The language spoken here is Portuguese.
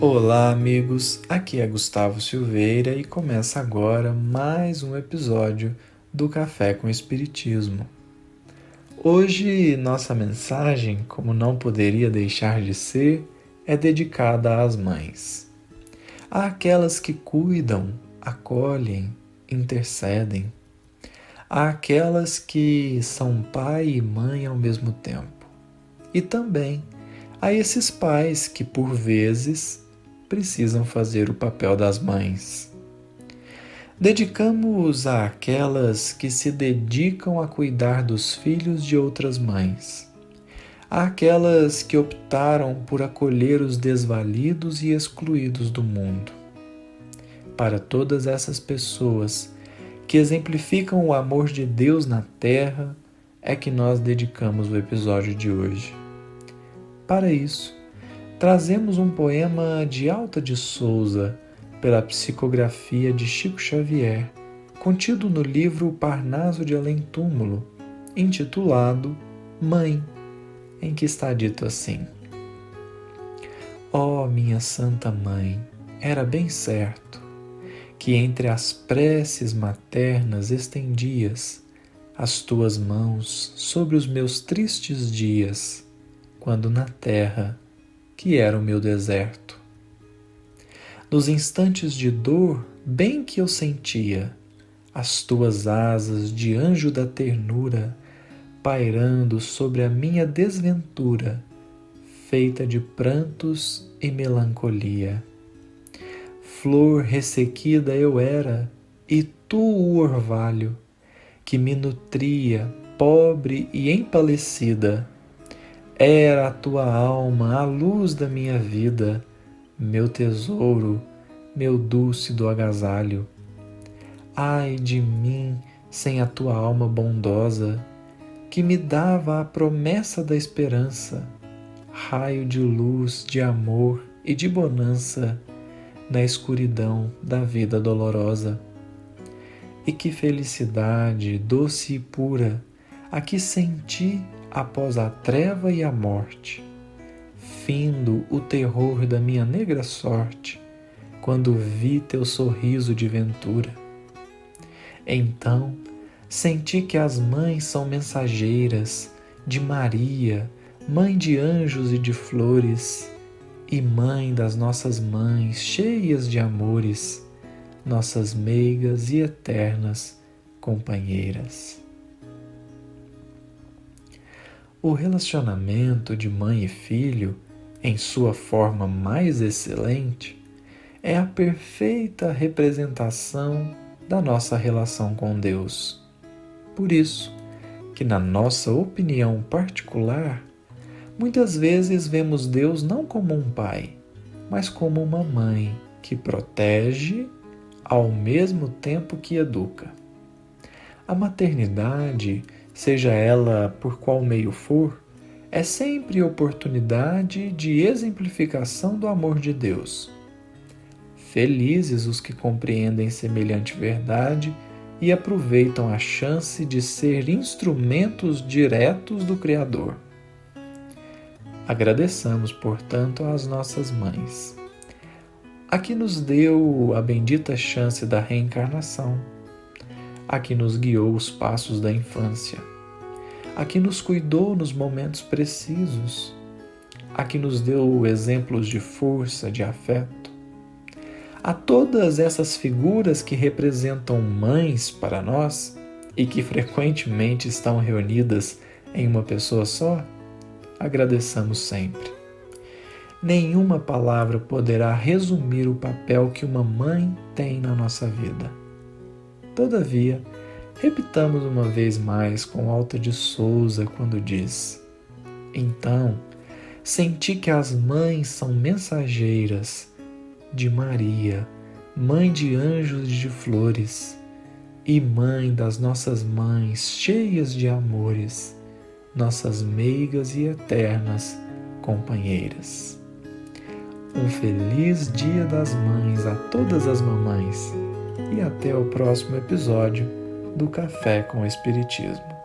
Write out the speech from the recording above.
Olá, amigos. Aqui é Gustavo Silveira e começa agora mais um episódio do Café com Espiritismo. Hoje, nossa mensagem, como não poderia deixar de ser, é dedicada às mães. Àquelas que cuidam, acolhem, intercedem. Àquelas que são pai e mãe ao mesmo tempo. E também a esses pais que, por vezes, precisam fazer o papel das mães. Dedicamos a aquelas que se dedicam a cuidar dos filhos de outras mães, àquelas que optaram por acolher os desvalidos e excluídos do mundo. Para todas essas pessoas que exemplificam o amor de Deus na terra, é que nós dedicamos o episódio de hoje. Para isso, trazemos um poema de Alta de Souza, pela psicografia de Chico Xavier, contido no livro Parnaso de Além Túmulo, intitulado Mãe, em que está dito assim: Ó oh, minha Santa Mãe, era bem certo que entre as preces maternas estendias as tuas mãos sobre os meus tristes dias, quando na terra que era o meu deserto. Nos instantes de dor, bem que eu sentia as tuas asas de anjo da ternura pairando sobre a minha desventura, feita de prantos e melancolia. Flor ressequida eu era, e tu o orvalho, que me nutria, pobre e empalecida era a tua alma a luz da minha vida, meu tesouro, meu dulce do agasalho. Ai de mim sem a tua alma bondosa, que me dava a promessa da esperança, raio de luz, de amor e de bonança na escuridão da vida dolorosa. E que felicidade doce e pura a que senti após a treva e a morte, findo o terror da minha negra sorte, quando vi teu sorriso de ventura. Então senti que as mães são mensageiras de Maria, mãe de anjos e de flores, e mãe das nossas mães cheias de amores, nossas meigas e eternas companheiras. O relacionamento de mãe e filho, em sua forma mais excelente, é a perfeita representação da nossa relação com Deus. Por isso, que na nossa opinião particular, muitas vezes vemos Deus não como um pai, mas como uma mãe que protege ao mesmo tempo que educa. A maternidade seja ela por qual meio for, é sempre oportunidade de exemplificação do amor de Deus. Felizes os que compreendem semelhante verdade e aproveitam a chance de ser instrumentos diretos do Criador. Agradeçamos, portanto, às nossas mães. Aqui nos deu a bendita chance da reencarnação a que nos guiou os passos da infância, a que nos cuidou nos momentos precisos, a que nos deu exemplos de força, de afeto. A todas essas figuras que representam mães para nós e que frequentemente estão reunidas em uma pessoa só, agradeçamos sempre. Nenhuma palavra poderá resumir o papel que uma mãe tem na nossa vida. Todavia, repitamos uma vez mais com Alta de Souza quando diz: Então, senti que as mães são mensageiras de Maria, mãe de anjos e de flores, e mãe das nossas mães cheias de amores, nossas meigas e eternas companheiras. Um feliz Dia das Mães a todas as mamães e até o próximo episódio do Café com Espiritismo.